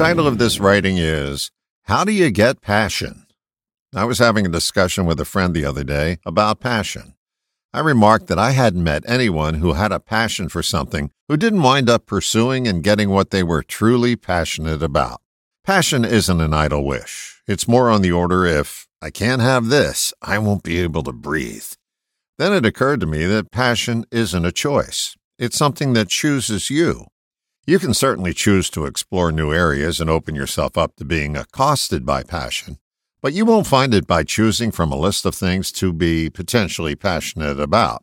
title of this writing is How Do You Get Passion? I was having a discussion with a friend the other day about passion. I remarked that I hadn't met anyone who had a passion for something who didn't wind up pursuing and getting what they were truly passionate about. Passion isn't an idle wish. It's more on the order if I can't have this, I won't be able to breathe. Then it occurred to me that passion isn't a choice. It's something that chooses you. You can certainly choose to explore new areas and open yourself up to being accosted by passion, but you won't find it by choosing from a list of things to be potentially passionate about.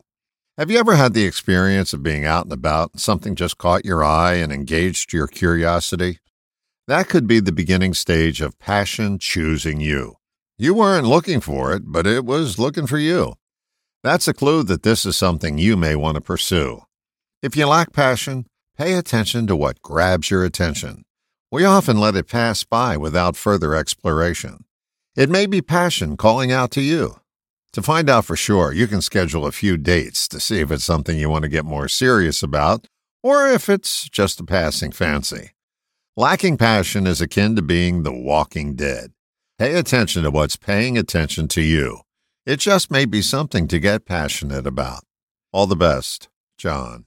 Have you ever had the experience of being out and about and something just caught your eye and engaged your curiosity? That could be the beginning stage of passion choosing you. You weren't looking for it, but it was looking for you. That's a clue that this is something you may want to pursue. If you lack passion, Pay attention to what grabs your attention. We often let it pass by without further exploration. It may be passion calling out to you. To find out for sure, you can schedule a few dates to see if it's something you want to get more serious about or if it's just a passing fancy. Lacking passion is akin to being the walking dead. Pay attention to what's paying attention to you. It just may be something to get passionate about. All the best, John.